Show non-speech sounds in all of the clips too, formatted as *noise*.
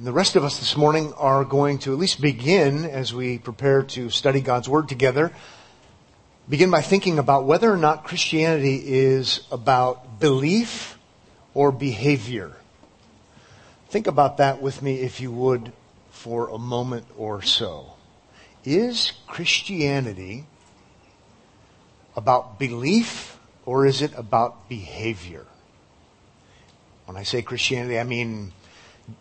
And the rest of us this morning are going to at least begin as we prepare to study God's Word together. Begin by thinking about whether or not Christianity is about belief or behavior. Think about that with me if you would for a moment or so. Is Christianity about belief or is it about behavior? When I say Christianity, I mean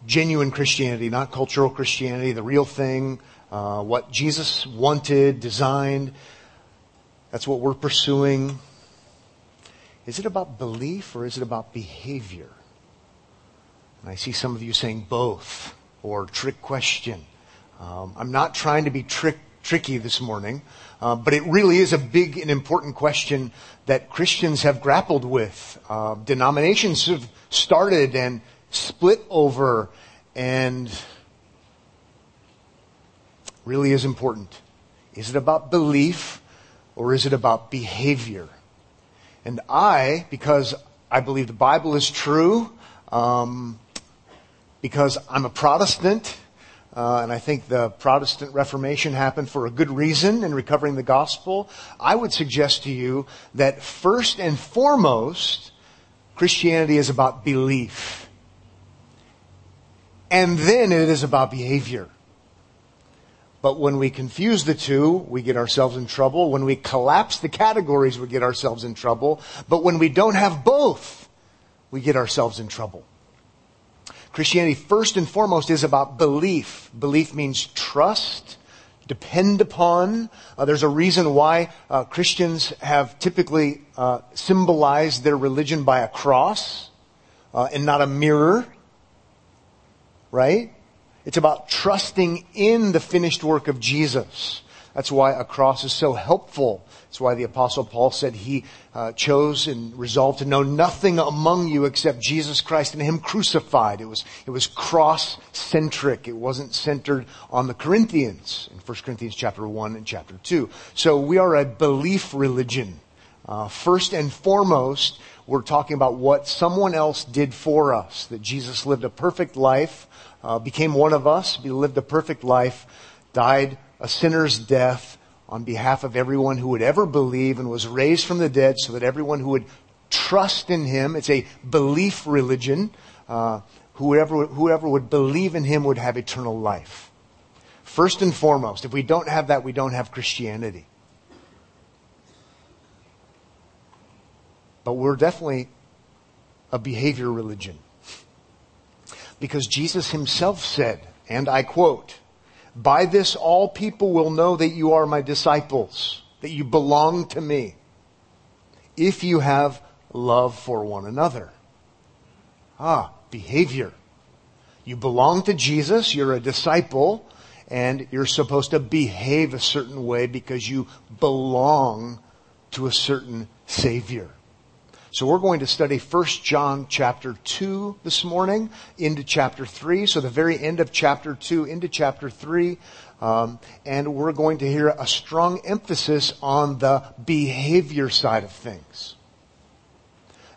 genuine Christianity, not cultural Christianity, the real thing, uh, what Jesus wanted, designed. That's what we're pursuing. Is it about belief or is it about behavior? And I see some of you saying both or trick question. Um, I'm not trying to be trick, tricky this morning, uh, but it really is a big and important question that Christians have grappled with. Uh, denominations have started and split over and really is important. Is it about belief or is it about behavior? And I, because I believe the Bible is true, um, because I'm a Protestant, uh, and I think the Protestant Reformation happened for a good reason in recovering the gospel. I would suggest to you that first and foremost, Christianity is about belief. And then it is about behavior. But when we confuse the two, we get ourselves in trouble. When we collapse the categories, we get ourselves in trouble. But when we don't have both, we get ourselves in trouble. Christianity, first and foremost, is about belief. Belief means trust, depend upon. Uh, there's a reason why uh, Christians have typically uh, symbolized their religion by a cross uh, and not a mirror right? It's about trusting in the finished work of Jesus. That's why a cross is so helpful. That's why the apostle Paul said he uh, chose and resolved to know nothing among you except Jesus Christ and him crucified. It was, it was cross centric. It wasn't centered on the Corinthians in 1 Corinthians chapter 1 and chapter 2. So we are a belief religion. Uh, first and foremost, we're talking about what someone else did for us. That Jesus lived a perfect life uh, became one of us, lived a perfect life, died a sinner's death on behalf of everyone who would ever believe and was raised from the dead so that everyone who would trust in him, it's a belief religion, uh, whoever, whoever would believe in him would have eternal life. First and foremost, if we don't have that, we don't have Christianity. But we're definitely a behavior religion. Because Jesus himself said, and I quote, by this all people will know that you are my disciples, that you belong to me, if you have love for one another. Ah, behavior. You belong to Jesus, you're a disciple, and you're supposed to behave a certain way because you belong to a certain Savior. So we're going to study 1 John chapter 2 this morning into chapter 3. So the very end of chapter 2 into chapter 3. Um, and we're going to hear a strong emphasis on the behavior side of things.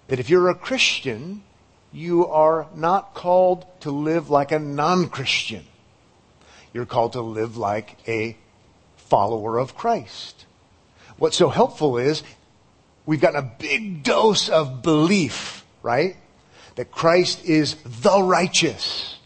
That if you're a Christian, you are not called to live like a non-Christian. You're called to live like a follower of Christ. What's so helpful is we've gotten a big dose of belief, right? That Christ is the righteous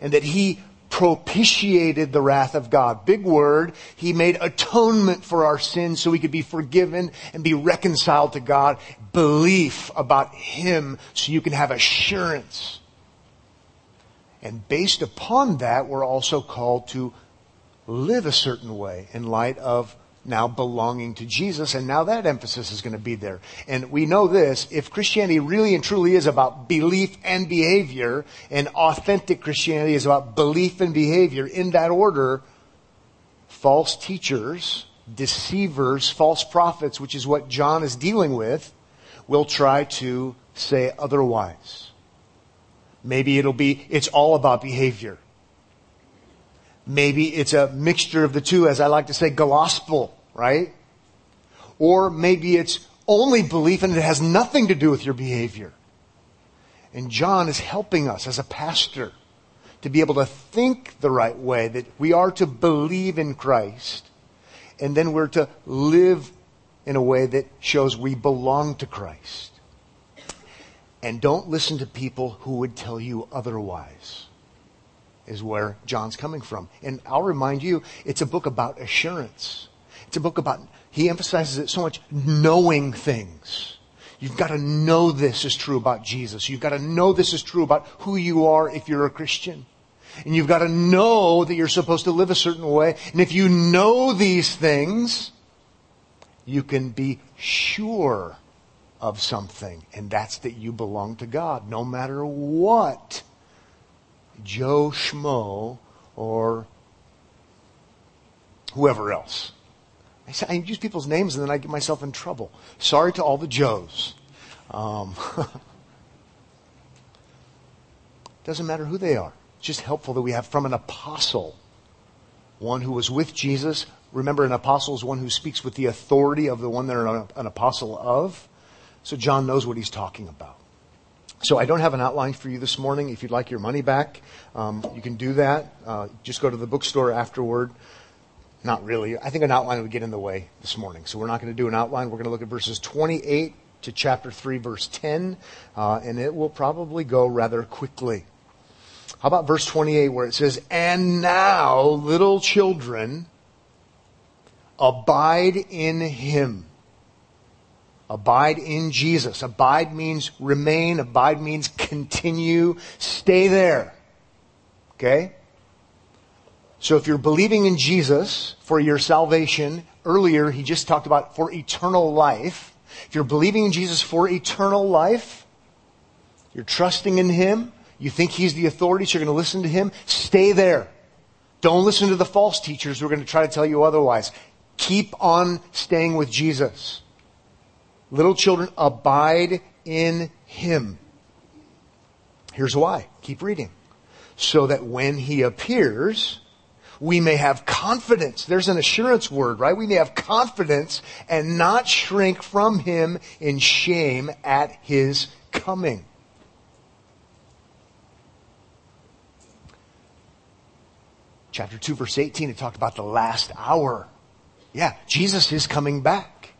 and that he propitiated the wrath of God. Big word. He made atonement for our sins so we could be forgiven and be reconciled to God. Belief about him so you can have assurance. And based upon that, we're also called to live a certain way in light of now belonging to Jesus, and now that emphasis is going to be there. And we know this, if Christianity really and truly is about belief and behavior, and authentic Christianity is about belief and behavior in that order, false teachers, deceivers, false prophets, which is what John is dealing with, will try to say otherwise. Maybe it'll be, it's all about behavior. Maybe it's a mixture of the two, as I like to say, gospel right? Or maybe it's only belief and it has nothing to do with your behavior. And John is helping us as a pastor to be able to think the right way, that we are to believe in Christ, and then we're to live in a way that shows we belong to Christ. And don't listen to people who would tell you otherwise, is where John's coming from. And I'll remind you, it's a book about assurance. It's a book about, he emphasizes it so much, knowing things. You've got to know this is true about Jesus. You've got to know this is true about who you are if you're a Christian. And you've got to know that you're supposed to live a certain way. And if you know these things, you can be sure of something. And that's that you belong to God, no matter what Joe Schmo or whoever else. I, say, I use people's names and then I get myself in trouble. Sorry to all the Joes. Um, *laughs* doesn't matter who they are. It's just helpful that we have from an apostle, one who was with Jesus. Remember, an apostle is one who speaks with the authority of the one they're an apostle of. So John knows what he's talking about. So I don't have an outline for you this morning. If you'd like your money back, um, you can do that. Uh, just go to the bookstore afterward. Not really. I think an outline would get in the way this morning. So we're not going to do an outline. We're going to look at verses 28 to chapter 3, verse 10, uh, and it will probably go rather quickly. How about verse 28 where it says, And now, little children, abide in him. Abide in Jesus. Abide means remain. Abide means continue. Stay there. Okay? So if you're believing in Jesus for your salvation, earlier he just talked about for eternal life. If you're believing in Jesus for eternal life, you're trusting in him, you think he's the authority, so you're going to listen to him, stay there. Don't listen to the false teachers who are going to try to tell you otherwise. Keep on staying with Jesus. Little children, abide in him. Here's why. Keep reading. So that when he appears, we may have confidence. There's an assurance word, right? We may have confidence and not shrink from him in shame at his coming. Chapter 2 verse 18, it talked about the last hour. Yeah, Jesus is coming back.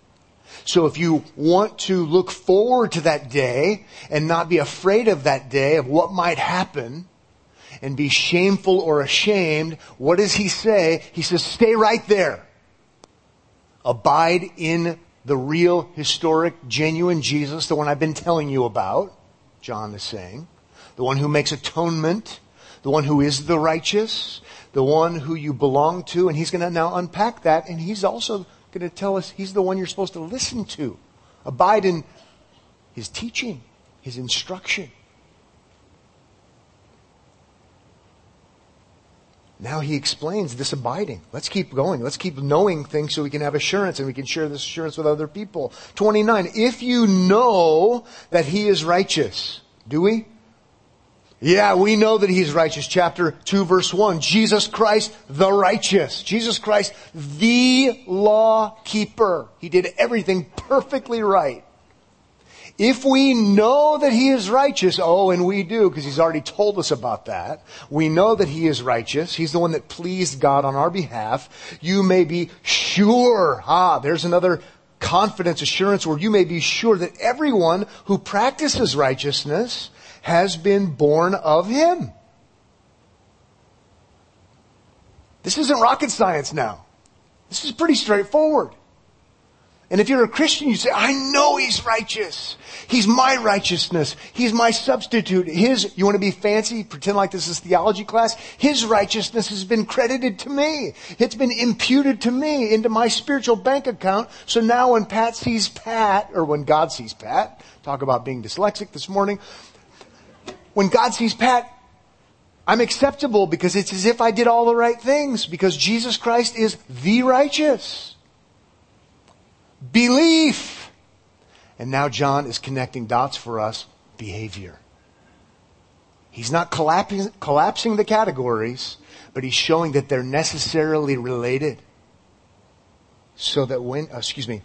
So if you want to look forward to that day and not be afraid of that day, of what might happen, and be shameful or ashamed, what does he say? He says, stay right there. Abide in the real, historic, genuine Jesus, the one I've been telling you about, John is saying. The one who makes atonement, the one who is the righteous, the one who you belong to, and he's going to now unpack that, and he's also going to tell us he's the one you're supposed to listen to. Abide in his teaching, his instruction. Now he explains this abiding. Let's keep going. Let's keep knowing things so we can have assurance and we can share this assurance with other people. 29. If you know that he is righteous, do we? Yeah, we know that he's righteous. Chapter 2 verse 1. Jesus Christ, the righteous. Jesus Christ, the law keeper. He did everything perfectly right. If we know that he is righteous, oh, and we do, because he's already told us about that. We know that he is righteous. He's the one that pleased God on our behalf. You may be sure. Ah, there's another confidence assurance where you may be sure that everyone who practices righteousness has been born of him. This isn't rocket science now. This is pretty straightforward. And if you're a Christian, you say, I know He's righteous. He's my righteousness. He's my substitute. His, you want to be fancy? Pretend like this is theology class? His righteousness has been credited to me. It's been imputed to me into my spiritual bank account. So now when Pat sees Pat, or when God sees Pat, talk about being dyslexic this morning, when God sees Pat, I'm acceptable because it's as if I did all the right things because Jesus Christ is the righteous. Belief. And now John is connecting dots for us behavior. He's not collapsing, collapsing the categories, but he's showing that they're necessarily related. So that when, uh, excuse me,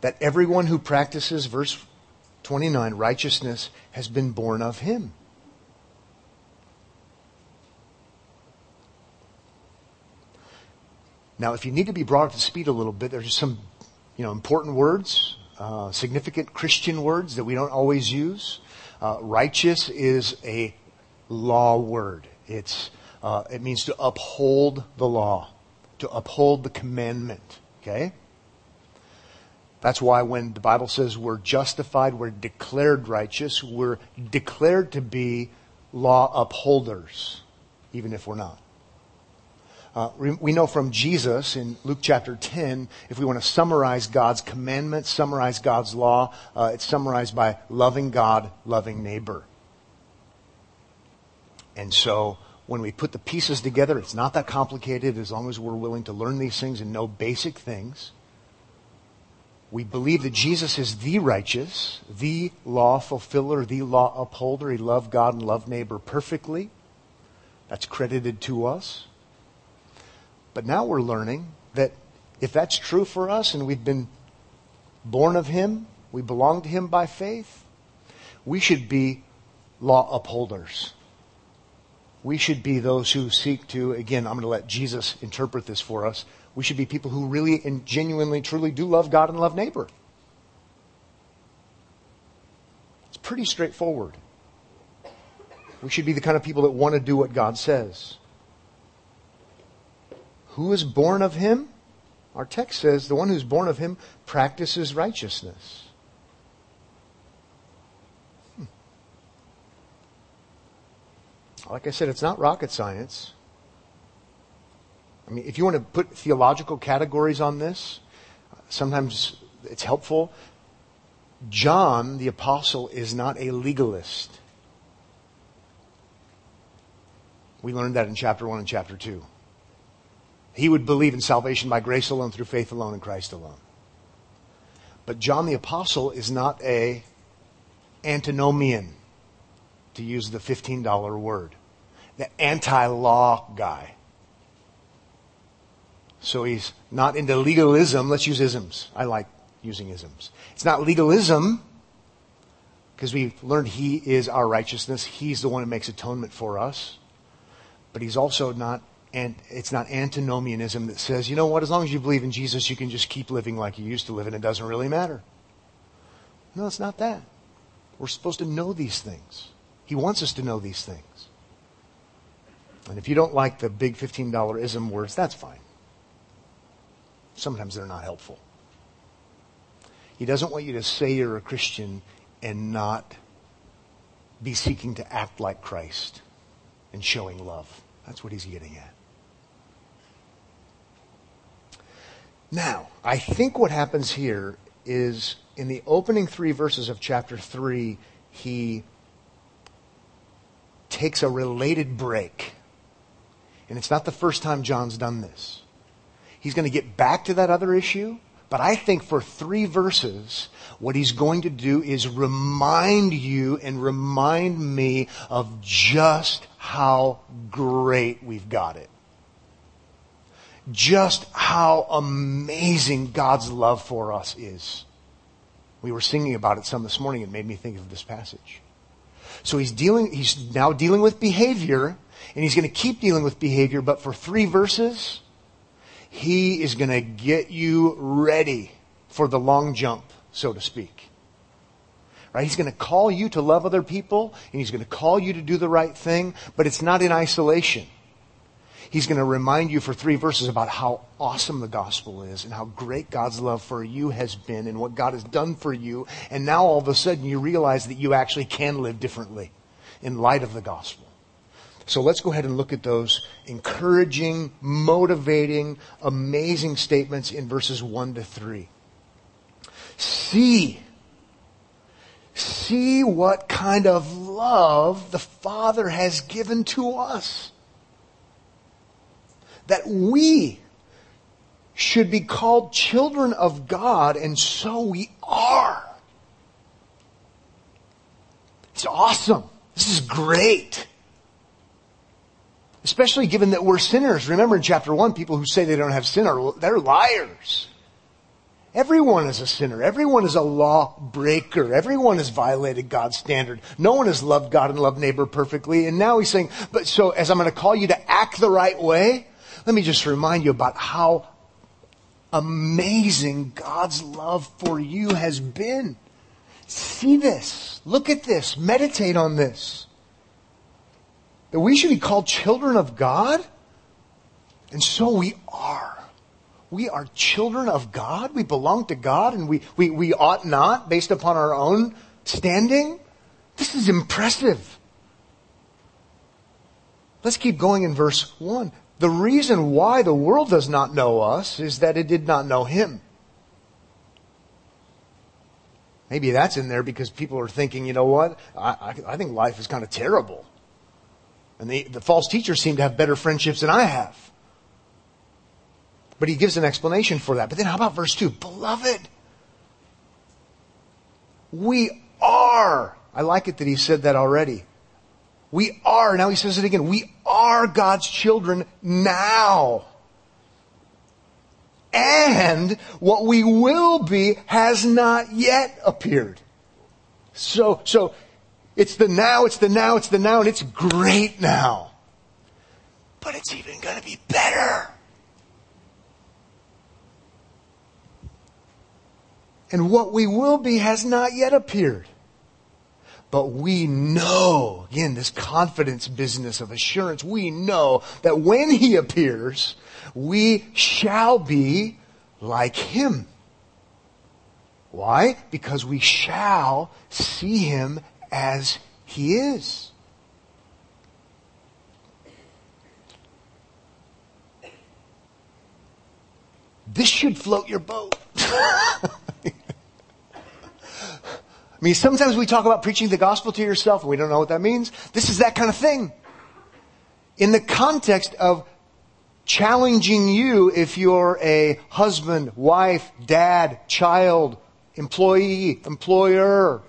that everyone who practices, verse 29, righteousness has been born of him. Now, if you need to be brought up to speed a little bit, there's some you know, important words, uh, significant Christian words that we don't always use. Uh, righteous is a law word. It's, uh, it means to uphold the law, to uphold the commandment. Okay? That's why when the Bible says we're justified, we're declared righteous, we're declared to be law upholders, even if we're not. Uh, we know from Jesus in Luke chapter 10, if we want to summarize God's commandments, summarize God's law, uh, it's summarized by loving God, loving neighbor. And so when we put the pieces together, it's not that complicated as long as we're willing to learn these things and know basic things. We believe that Jesus is the righteous, the law fulfiller, the law upholder. He loved God and loved neighbor perfectly. That's credited to us. But now we're learning that if that's true for us and we've been born of Him, we belong to Him by faith, we should be law upholders. We should be those who seek to, again, I'm going to let Jesus interpret this for us. We should be people who really and genuinely, truly do love God and love neighbor. It's pretty straightforward. We should be the kind of people that want to do what God says. Who is born of him? Our text says the one who's born of him practices righteousness. Hmm. Like I said, it's not rocket science. I mean, if you want to put theological categories on this, sometimes it's helpful. John, the apostle, is not a legalist. We learned that in chapter 1 and chapter 2. He would believe in salvation by grace alone, through faith alone, in Christ alone. But John the Apostle is not a antinomian, to use the $15 word, the anti-law guy. So he's not into legalism. Let's use isms. I like using isms. It's not legalism because we've learned he is our righteousness. He's the one who makes atonement for us. But he's also not and it's not antinomianism that says, you know what, as long as you believe in Jesus, you can just keep living like you used to live and it doesn't really matter. No, it's not that. We're supposed to know these things. He wants us to know these things. And if you don't like the big $15 ism words, that's fine. Sometimes they're not helpful. He doesn't want you to say you're a Christian and not be seeking to act like Christ and showing love. That's what he's getting at. Now, I think what happens here is in the opening three verses of chapter 3, he takes a related break. And it's not the first time John's done this. He's going to get back to that other issue, but I think for three verses, what he's going to do is remind you and remind me of just how great we've got it just how amazing God's love for us is. We were singing about it some this morning. It made me think of this passage. So he's dealing, he's now dealing with behavior and he's going to keep dealing with behavior, but for three verses, he is going to get you ready for the long jump, so to speak. Right? He's going to call you to love other people and he's going to call you to do the right thing, but it's not in isolation. He's going to remind you for three verses about how awesome the gospel is and how great God's love for you has been and what God has done for you. And now all of a sudden you realize that you actually can live differently in light of the gospel. So let's go ahead and look at those encouraging, motivating, amazing statements in verses 1 to 3. See, see what kind of love the Father has given to us that we should be called children of God, and so we are. It's awesome. This is great. Especially given that we're sinners. Remember in chapter 1, people who say they don't have sin are, they're liars. Everyone is a sinner. Everyone is a law breaker. Everyone has violated God's standard. No one has loved God and loved neighbor perfectly. And now he's saying, but so as I'm going to call you to act the right way, let me just remind you about how amazing God's love for you has been. See this. Look at this. Meditate on this. That we should be called children of God? And so we are. We are children of God. We belong to God and we, we, we ought not based upon our own standing. This is impressive. Let's keep going in verse 1. The reason why the world does not know us is that it did not know Him. Maybe that's in there because people are thinking, you know what? I, I, I think life is kind of terrible. And the, the false teachers seem to have better friendships than I have. But he gives an explanation for that. But then how about verse 2? Beloved, we are. I like it that he said that already. We are. Now he says it again. We are God's children now. And what we will be has not yet appeared. So, so it's the now, it's the now, it's the now, and it's great now. But it's even going to be better. And what we will be has not yet appeared. But we know, again, this confidence business of assurance, we know that when He appears, we shall be like Him. Why? Because we shall see Him as He is. This should float your boat. *laughs* I mean, sometimes we talk about preaching the gospel to yourself and we don't know what that means. This is that kind of thing. In the context of challenging you if you're a husband, wife, dad, child, employee, employer,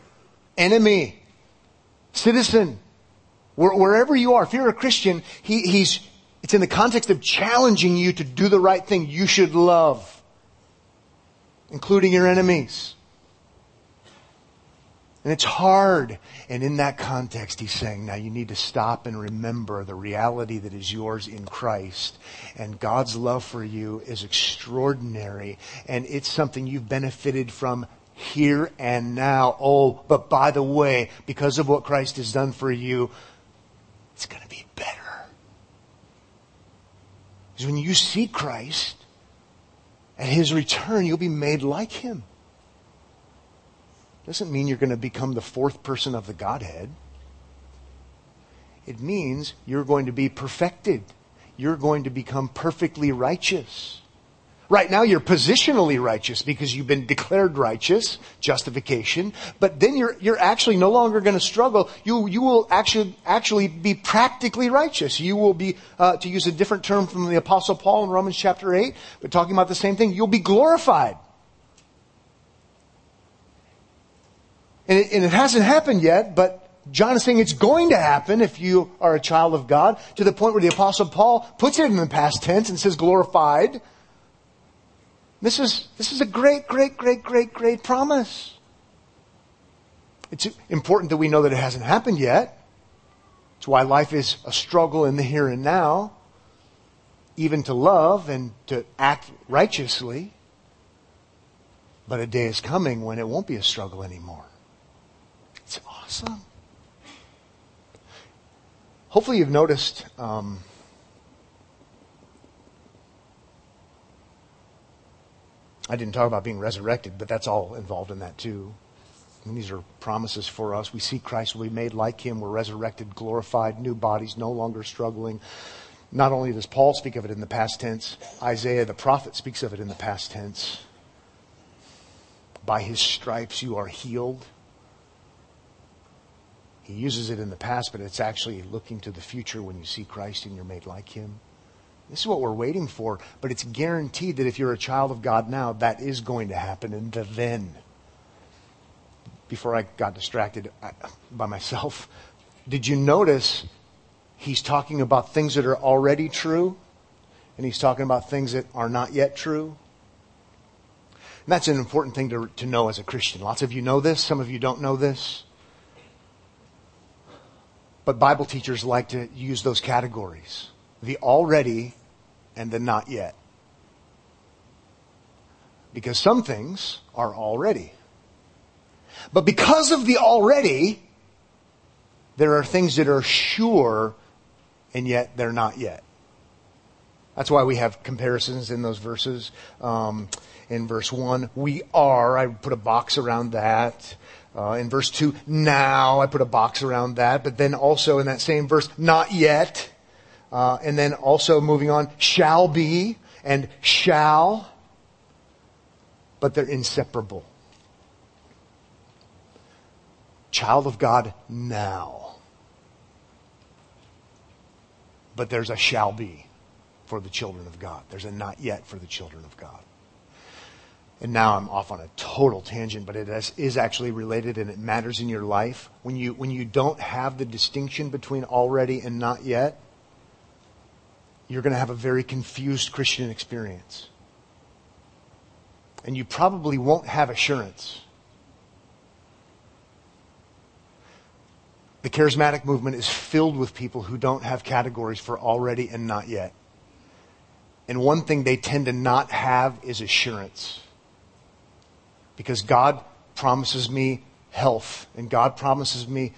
enemy, citizen, wherever you are, if you're a Christian, he, he's, it's in the context of challenging you to do the right thing you should love, including your enemies. And it's hard. And in that context, he's saying, now you need to stop and remember the reality that is yours in Christ. And God's love for you is extraordinary. And it's something you've benefited from here and now. Oh, but by the way, because of what Christ has done for you, it's going to be better. Because when you see Christ, at his return, you'll be made like him. Doesn't mean you're going to become the fourth person of the Godhead. It means you're going to be perfected. You're going to become perfectly righteous. Right now you're positionally righteous because you've been declared righteous, justification, but then you're, you're actually no longer going to struggle. You, you will actually, actually be practically righteous. You will be, uh, to use a different term from the apostle Paul in Romans chapter 8, but talking about the same thing, you'll be glorified. And it, and it hasn't happened yet, but John is saying it's going to happen if you are a child of God to the point where the apostle Paul puts it in the past tense and says glorified. This is, this is a great, great, great, great, great promise. It's important that we know that it hasn't happened yet. It's why life is a struggle in the here and now, even to love and to act righteously. But a day is coming when it won't be a struggle anymore. Awesome. Hopefully, you've noticed. Um, I didn't talk about being resurrected, but that's all involved in that too. And these are promises for us. We see Christ will be made like him. We're resurrected, glorified, new bodies, no longer struggling. Not only does Paul speak of it in the past tense, Isaiah the prophet speaks of it in the past tense. By his stripes you are healed. He uses it in the past, but it's actually looking to the future when you see Christ and you're made like him. This is what we're waiting for, but it's guaranteed that if you're a child of God now, that is going to happen in the then. Before I got distracted by myself, did you notice he's talking about things that are already true and he's talking about things that are not yet true? And that's an important thing to, to know as a Christian. Lots of you know this, some of you don't know this. But Bible teachers like to use those categories the already and the not yet. Because some things are already. But because of the already, there are things that are sure and yet they're not yet. That's why we have comparisons in those verses. Um, in verse 1, we are, I put a box around that. Uh, in verse 2, now, I put a box around that. But then also in that same verse, not yet. Uh, and then also moving on, shall be and shall. But they're inseparable. Child of God now. But there's a shall be for the children of God. There's a not yet for the children of God and now I'm off on a total tangent, but it is, is, actually related and it matters in your life. When you, when you don't have the distinction between already and not yet, you're going to have a very confused Christian experience. And you probably won't have assurance. The charismatic movement is filled with people who don't have categories for already and not yet. And one thing they tend to not have is assurance because God promises me health and God promises me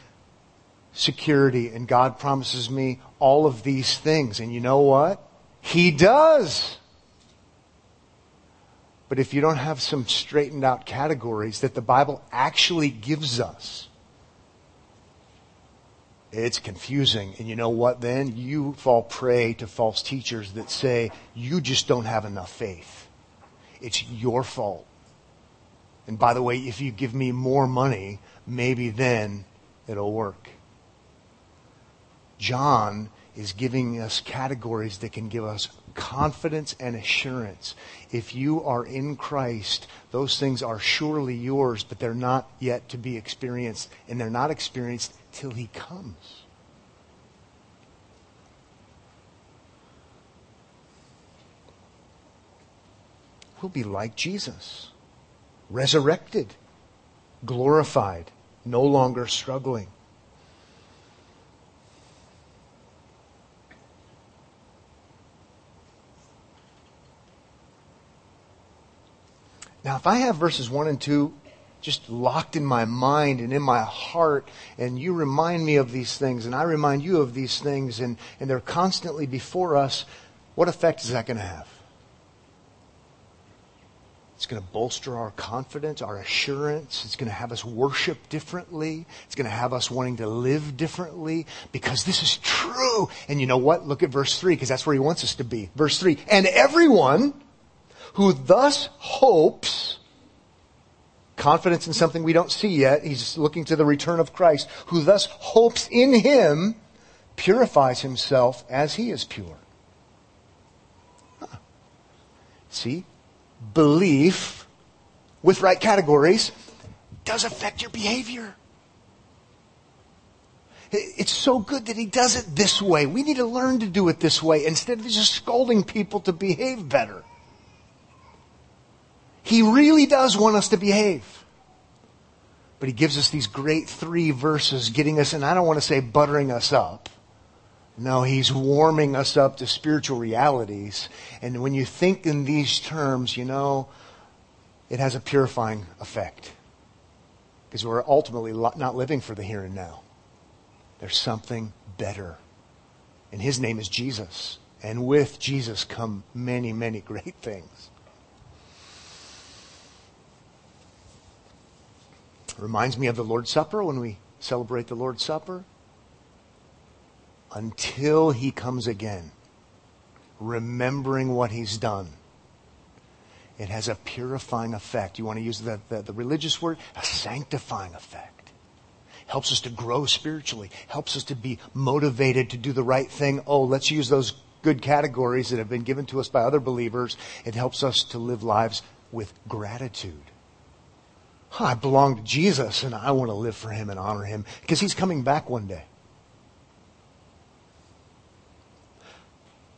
security and God promises me all of these things. And you know what? He does. But if you don't have some straightened out categories that the Bible actually gives us, it's confusing. And you know what then? You fall prey to false teachers that say you just don't have enough faith. It's your fault. And by the way, if you give me more money, maybe then it'll work. John is giving us categories that can give us confidence and assurance. If you are in Christ, those things are surely yours, but they're not yet to be experienced, and they're not experienced till He comes. We'll be like Jesus resurrected, glorified, no longer struggling. Now, if I have verses 1 and 2 just locked in my mind and in my heart, and you remind me of these things, and I remind you of these things, and, and they're constantly before us, what effect is that going to have? It's going to bolster our confidence, our assurance. It's going to have us worship differently. It's going to have us wanting to live differently because this is true. And you know what? Look at verse 3 because that's where he wants us to be. Verse 3. And everyone who thus hopes, confidence in something we don't see yet, he's looking to the return of Christ, who thus hopes in him purifies himself as he is pure. See? Belief with right categories does affect your behavior. It's so good that he does it this way. We need to learn to do it this way instead of just scolding people to behave better. He really does want us to behave. But he gives us these great three verses getting us, and I don't want to say buttering us up. No, he's warming us up to spiritual realities. And when you think in these terms, you know, it has a purifying effect. Because we're ultimately not living for the here and now. There's something better. And his name is Jesus. And with Jesus come many, many *laughs* great things. Reminds me of the Lord's Supper when we celebrate the Lord's Supper until he comes again, remembering what he's done. It has a purifying effect. You want to use the, the, the, religious word? A sanctifying effect. Helps us to grow spiritually. Helps us to be motivated to do the right thing. Oh, let's use those good categories that have been given to us by other believers. It helps us to live lives with gratitude. I belong to Jesus and I want to live for him and honor him because he's coming back one day.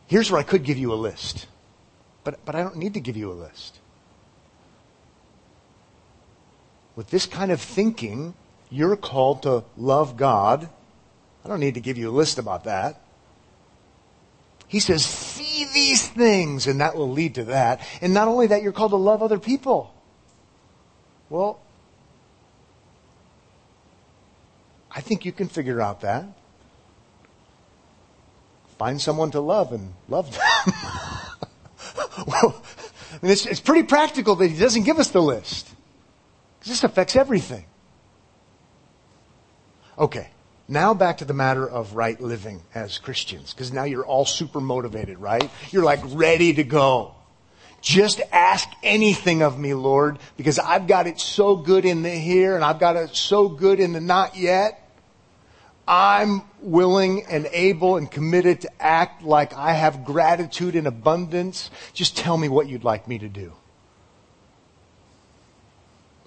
Here's where I could give you a list, but, but I don't need to give you a list. With this kind of thinking, you're called to love God. I don't need to give you a list about that. He says, see these things, and that will lead to that. And not only that, you're called to love other people. Well, I think you can figure out that. Find someone to love and love them. *laughs* well, I mean, it's, it's pretty practical that he doesn't give us the list. Because this affects everything. Okay. Now back to the matter of right living as Christians. Because now you're all super motivated, right? You're like ready to go. Just ask anything of me, Lord, because I've got it so good in the here and I've got it so good in the not yet. I'm willing and able and committed to act like I have gratitude in abundance. Just tell me what you'd like me to do.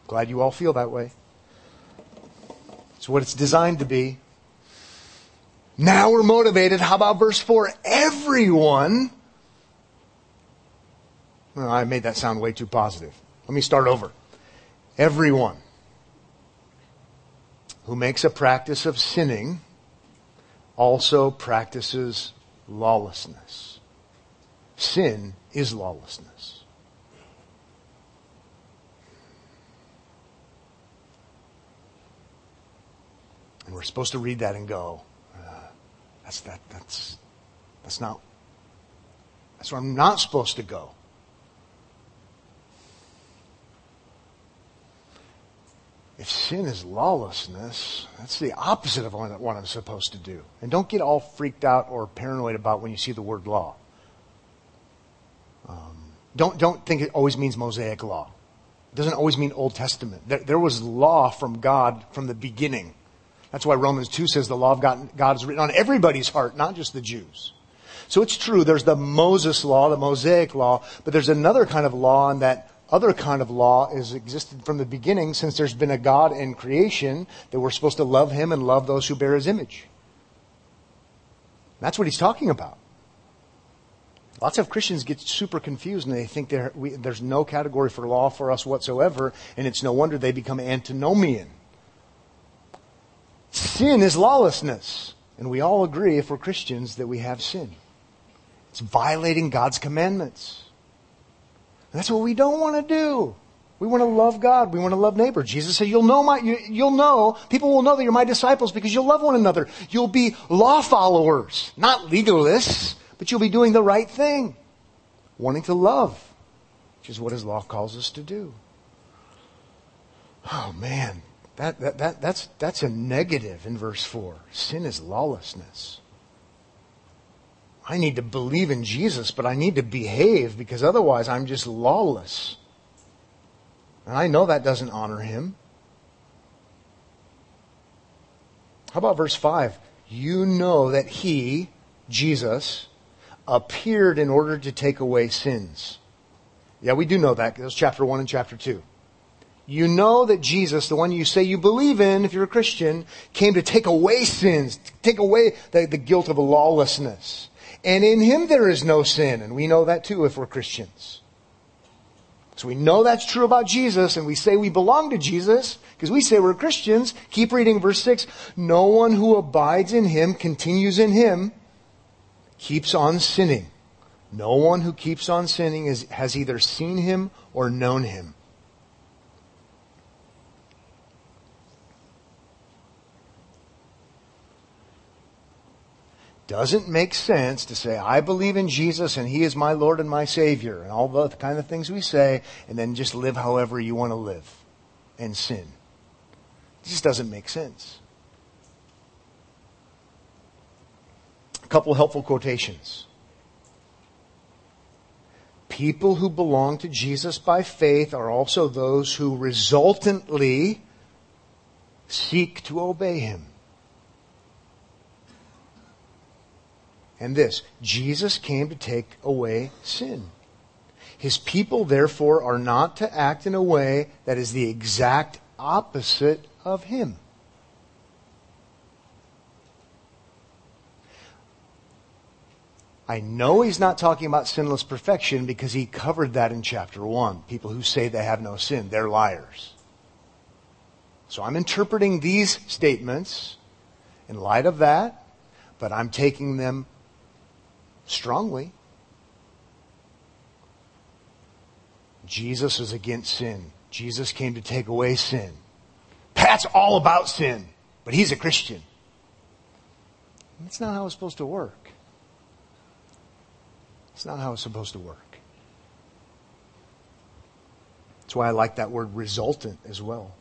Glad you all feel that way. It's what it's designed to be. Now we're motivated. How about verse 4? Everyone. Well, I made that sound way too positive. Let me start over. Everyone who makes a practice of sinning also practices lawlessness. Sin is lawlessness. And we're supposed to read that and go, uh, that's that, that's, that's not, that's where I'm not supposed to go. If sin is lawlessness, that's the opposite of what I'm supposed to do. And don't get all freaked out or paranoid about when you see the word law. Um, don't, don't think it always means Mosaic law. It doesn't always mean Old Testament. There, there was law from God from the beginning. That's why Romans 2 says the law of God, God is written on everybody's heart, not just the Jews. So it's true, there's the Moses law, the Mosaic law, but there's another kind of law in that other kind of law has existed from the beginning since there's been a God in creation that we're supposed to love him and love those who bear his image. That's what he's talking about. Lots of Christians get super confused and they think we, there's no category for law for us whatsoever, and it's no wonder they become antinomian. Sin is lawlessness, and we all agree, if we're Christians, that we have sin. It's violating God's commandments. That's what we don't want to do. We want to love God. We want to love neighbor. Jesus said, you'll know my, you, will know, people will know that you're my disciples because you'll love one another. You'll be law followers, not legalists, but you'll be doing the right thing. Wanting to love, which is what his law calls us to do. Oh man, that, that, that, that's, that's a negative in verse 4. Sin is lawlessness. I need to believe in Jesus, but I need to behave because otherwise I'm just lawless. And I know that doesn't honor him. How about verse 5? You know that he, Jesus, appeared in order to take away sins. Yeah, we do know that. That's chapter 1 and chapter 2. You know that Jesus, the one you say you believe in if you're a Christian, came to take away sins, take away the, the guilt of lawlessness. And in him there is no sin. And we know that too if we're Christians. So we know that's true about Jesus and we say we belong to Jesus because we say we're Christians. Keep reading verse 6. No one who abides in him, continues in him, keeps on sinning. No one who keeps on sinning is, has either seen him or known him. Doesn't make sense to say, I believe in Jesus and He is my Lord and my Savior, and all the kind of things we say, and then just live however you want to live and sin. It just doesn't make sense. A couple helpful quotations. People who belong to Jesus by faith are also those who resultantly seek to obey Him. And this Jesus came to take away sin. His people, therefore, are not to act in a way that is the exact opposite of Him. I know he's not talking about sinless perfection because he covered that in chapter 1. People who say they have no sin, they're liars. So I'm interpreting these statements in light of that, but I'm taking them strongly. Jesus is against sin. Jesus came to take away sin. Pat's all about sin, but he's a Christian. That's not how it's supposed to work. It's not how it's supposed to work. That's why I like that word resultant as well.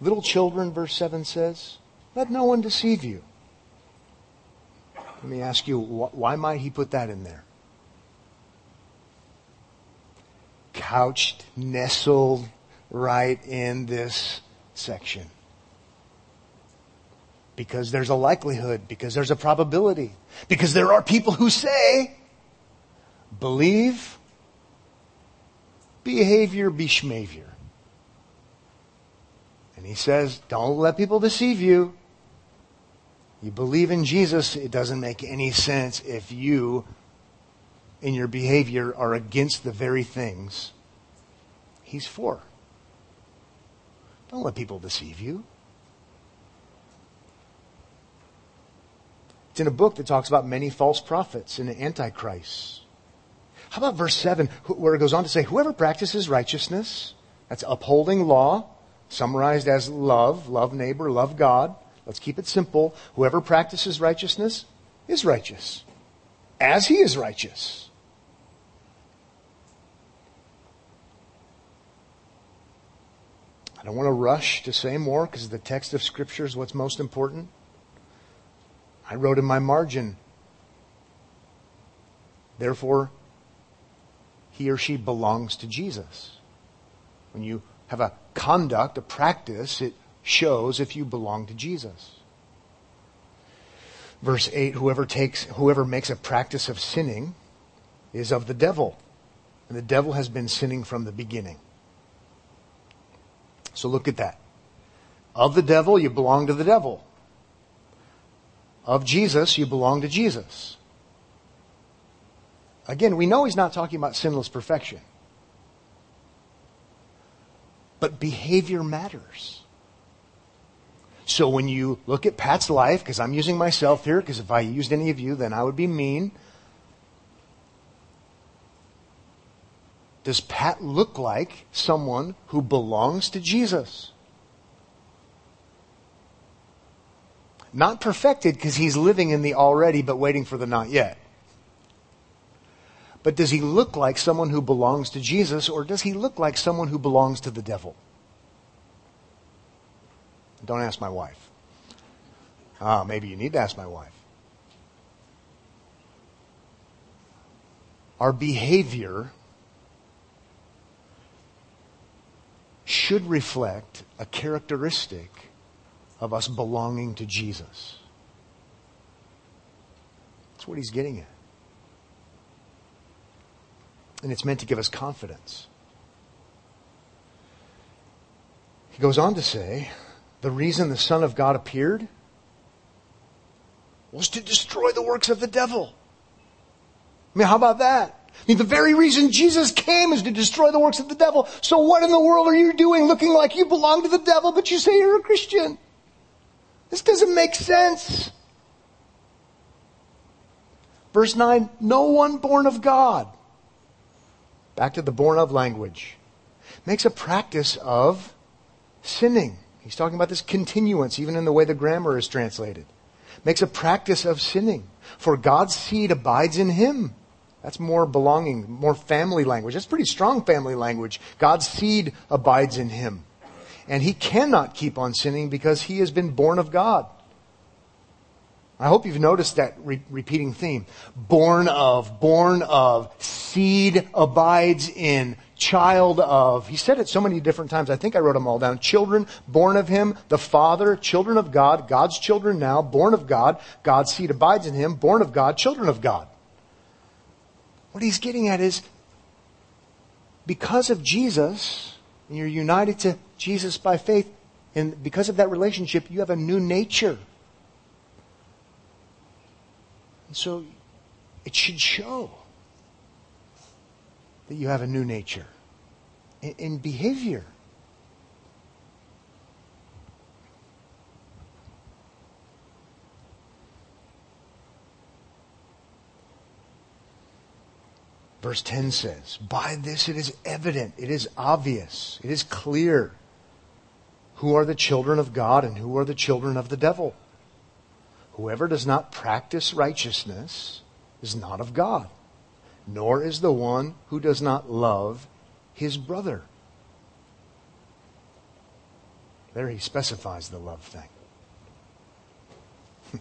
Little children, verse 7 says, let no one deceive you. Let me ask you, why might he put that in there? Couched, nestled right in this section. Because there's a likelihood, because there's a probability, because there are people who say, believe, behavior, behavior. And he says, don't let people deceive you. You believe in Jesus, it doesn't make any sense if you, in your behavior, are against the very things he's for. Don't let people deceive you. It's in a book that talks about many false prophets and antichrists. How about verse 7, where it goes on to say, Whoever practices righteousness, that's upholding law, summarized as love, love neighbor, love God. Let's keep it simple. Whoever practices righteousness is righteous, as he is righteous. I don't want to rush to say more because the text of Scripture is what's most important. I wrote in my margin, therefore, he or she belongs to Jesus. When you have a conduct, a practice, it shows if you belong to Jesus. Verse 8, whoever takes, whoever makes a practice of sinning is of the devil. And the devil has been sinning from the beginning. So look at that. Of the devil, you belong to the devil. Of Jesus, you belong to Jesus. Again, we know he's not talking about sinless perfection. But behavior matters. So when you look at Pat's life, because I'm using myself here, because if I used any of you, then I would be mean. Does Pat look like someone who belongs to Jesus? Not perfected because he's living in the already but waiting for the not yet. But does he look like someone who belongs to Jesus or does he look like someone who belongs to the devil? Don't ask my wife. Ah, maybe you need to ask my wife. Our behavior should reflect a characteristic of us belonging to Jesus. That's what he's getting at. And it's meant to give us confidence. He goes on to say, the reason the Son of God appeared was to destroy the works of the devil. I mean, how about that? I mean, the very reason Jesus came is to destroy the works of the devil. So what in the world are you doing looking like you belong to the devil, but you say you're a Christian? This doesn't make sense. Verse 9, no one born of God back to the born of language, makes a practice of sinning. He's talking about this continuance, even in the way the grammar is translated. Makes a practice of sinning. For God's seed abides in him. That's more belonging, more family language. That's pretty strong family language. God's seed abides in him. And he cannot keep on sinning because he has been born of God. I hope you've noticed that re- repeating theme. Born of, born of, seed abides in, child of. He said it so many different times. I think I wrote them all down. Children born of him, the Father, children of God, God's children now, born of God, God's seed abides in him, born of God, children of God. What he's getting at is because of Jesus, and you're united to Jesus by faith, and because of that relationship, you have a new nature. And so it should show that you have a new nature in, in behavior. Verse 10 says, By this it is evident, it is obvious, it is clear who are the children of God and who are the children of the devil. Whoever does not practice righteousness is not of God, nor is the one who does not love his brother. There he specifies the love thing. *laughs*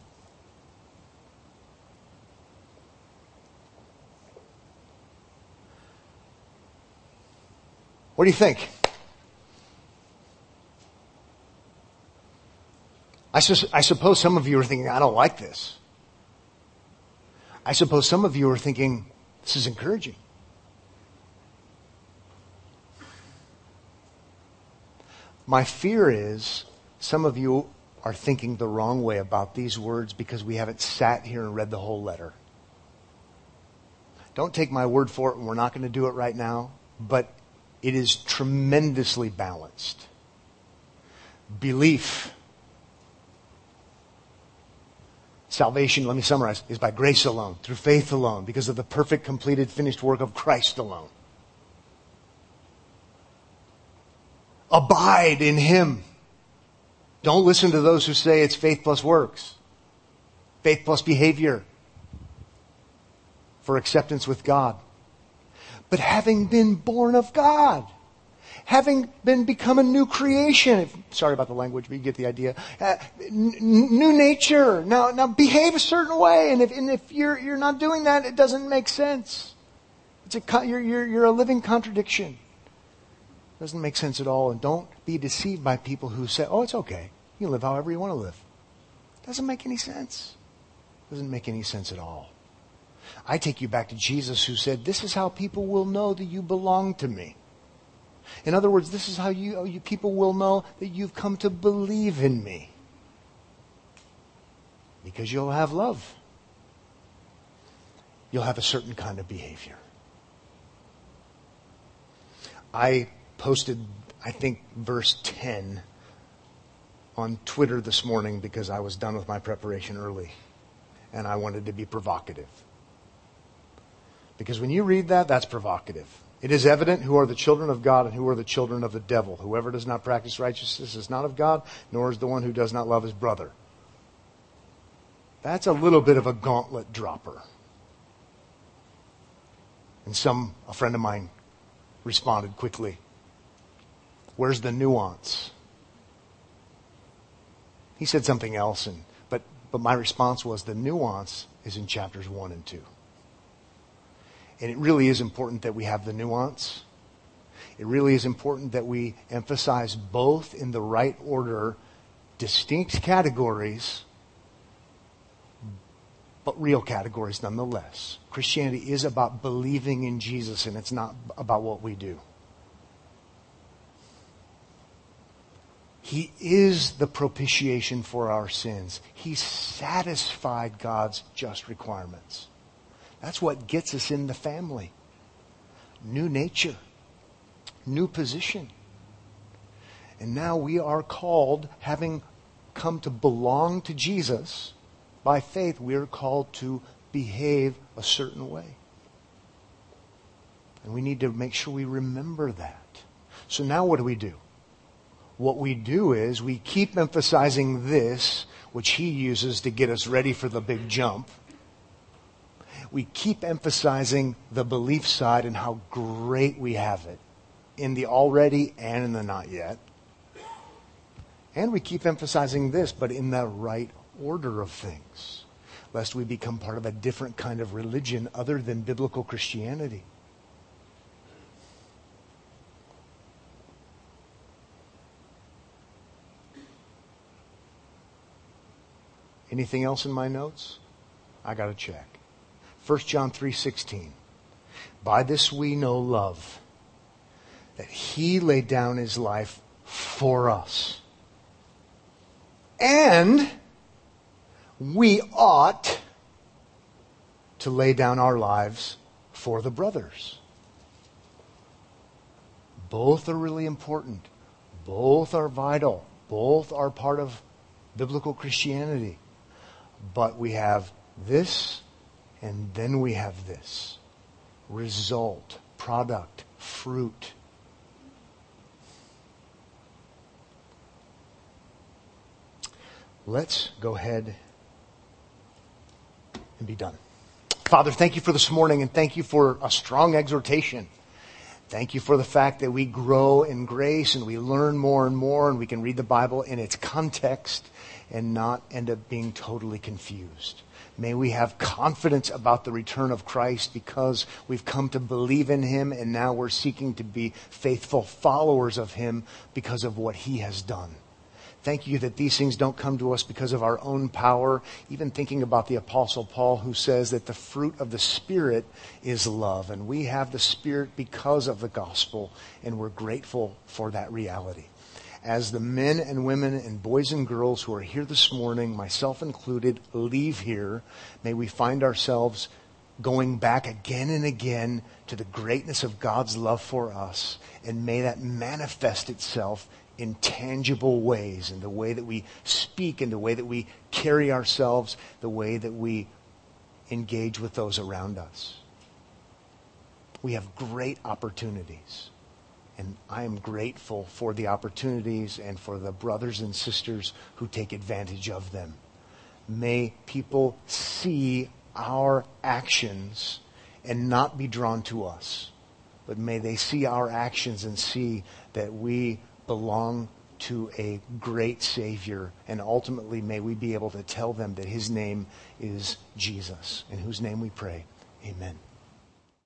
what do you think? I, su- I suppose some of you are thinking, I don't like this. I suppose some of you are thinking, this is encouraging. My fear is some of you are thinking the wrong way about these words because we haven't sat here and read the whole letter. Don't take my word for it, and we're not going to do it right now, but it is tremendously balanced. Belief Salvation, let me summarize, is by grace alone, through faith alone, because of the perfect, completed, finished work of Christ alone. Abide in Him. Don't listen to those who say it's faith plus works, faith plus behavior for acceptance with God. But having been born of God, having been become a new creation. Sorry about the language, but you get the idea. Uh, n- new nature. Now, now behave a certain way, and if, and if you're, you're not doing that, it doesn't make sense. It's a, you're, you're, you're a living contradiction. It doesn't make sense at all, and don't be deceived by people who say, oh, it's okay. You live however you want to live. It doesn't make any sense. It doesn't make any sense at all. I take you back to Jesus who said, this is how people will know that you belong to me. In other words, this is how you, you people will know that you've come to believe in me. Because you'll have love. You'll have a certain kind of behavior. I posted, I think, verse 10 on Twitter this morning because I was done with my preparation early and I wanted to be provocative. Because when you read that, that's provocative. It is evident who are the children of God and who are the children of the devil. Whoever does not practice righteousness is not of God, nor is the one who does not love his brother. That's a little bit of a gauntlet dropper. And some, a friend of mine responded quickly. Where's the nuance? He said something else, and, but, but my response was the nuance is in chapters 1 and 2. And it really is important that we have the nuance. It really is important that we emphasize both in the right order, distinct categories, but real categories nonetheless. Christianity is about believing in Jesus and it's not about what we do. He is the propitiation for our sins. He satisfied God's just requirements. That's what gets us in the family. New nature, new position. And now we are called, having come to belong to Jesus by faith, we are called to behave a certain way. And we need to make sure we remember that. So now what do we do? What we do is we keep emphasizing this, which he uses to get us ready for the big jump we keep emphasizing the belief side and how great we have it in the already and in the not yet. And we keep emphasizing this, but in the right order of things, lest we become part of a different kind of religion other than biblical Christianity. Anything else in my notes? I got to check. 1 John 3:16. By this we know love, that he laid down his life for us. And we ought to lay down our lives for the brothers. Both are really important. Both are vital. Both are part of biblical Christianity. But we have this and then we have this. result, product, fruit. Let's go ahead and be done. Father, thank you for this morning and thank you for a strong exhortation. Thank you for the fact that we grow in grace and we learn more and more and we can read the Bible in its context and not end up being totally confused. May we have confidence about the return of Christ because we've come to believe in Him and now we're seeking to be faithful followers of Him because of what He has done. Thank you that these things don't come to us because of our own power. Even thinking about the Apostle Paul, who says that the fruit of the Spirit is love. And we have the Spirit because of the gospel, and we're grateful for that reality. As the men and women and boys and girls who are here this morning, myself included, leave here, may we find ourselves going back again and again to the greatness of God's love for us. And may that manifest itself in tangible ways, in the way that we speak, in the way that we carry ourselves, the way that we engage with those around us. We have great opportunities. And I am grateful for the opportunities and for the brothers and sisters who take advantage of them. May people see our actions and not be drawn to us, but may they see our actions and see that we belong to a great Savior. And ultimately, may we be able to tell them that His name is Jesus, in whose name we pray. Amen.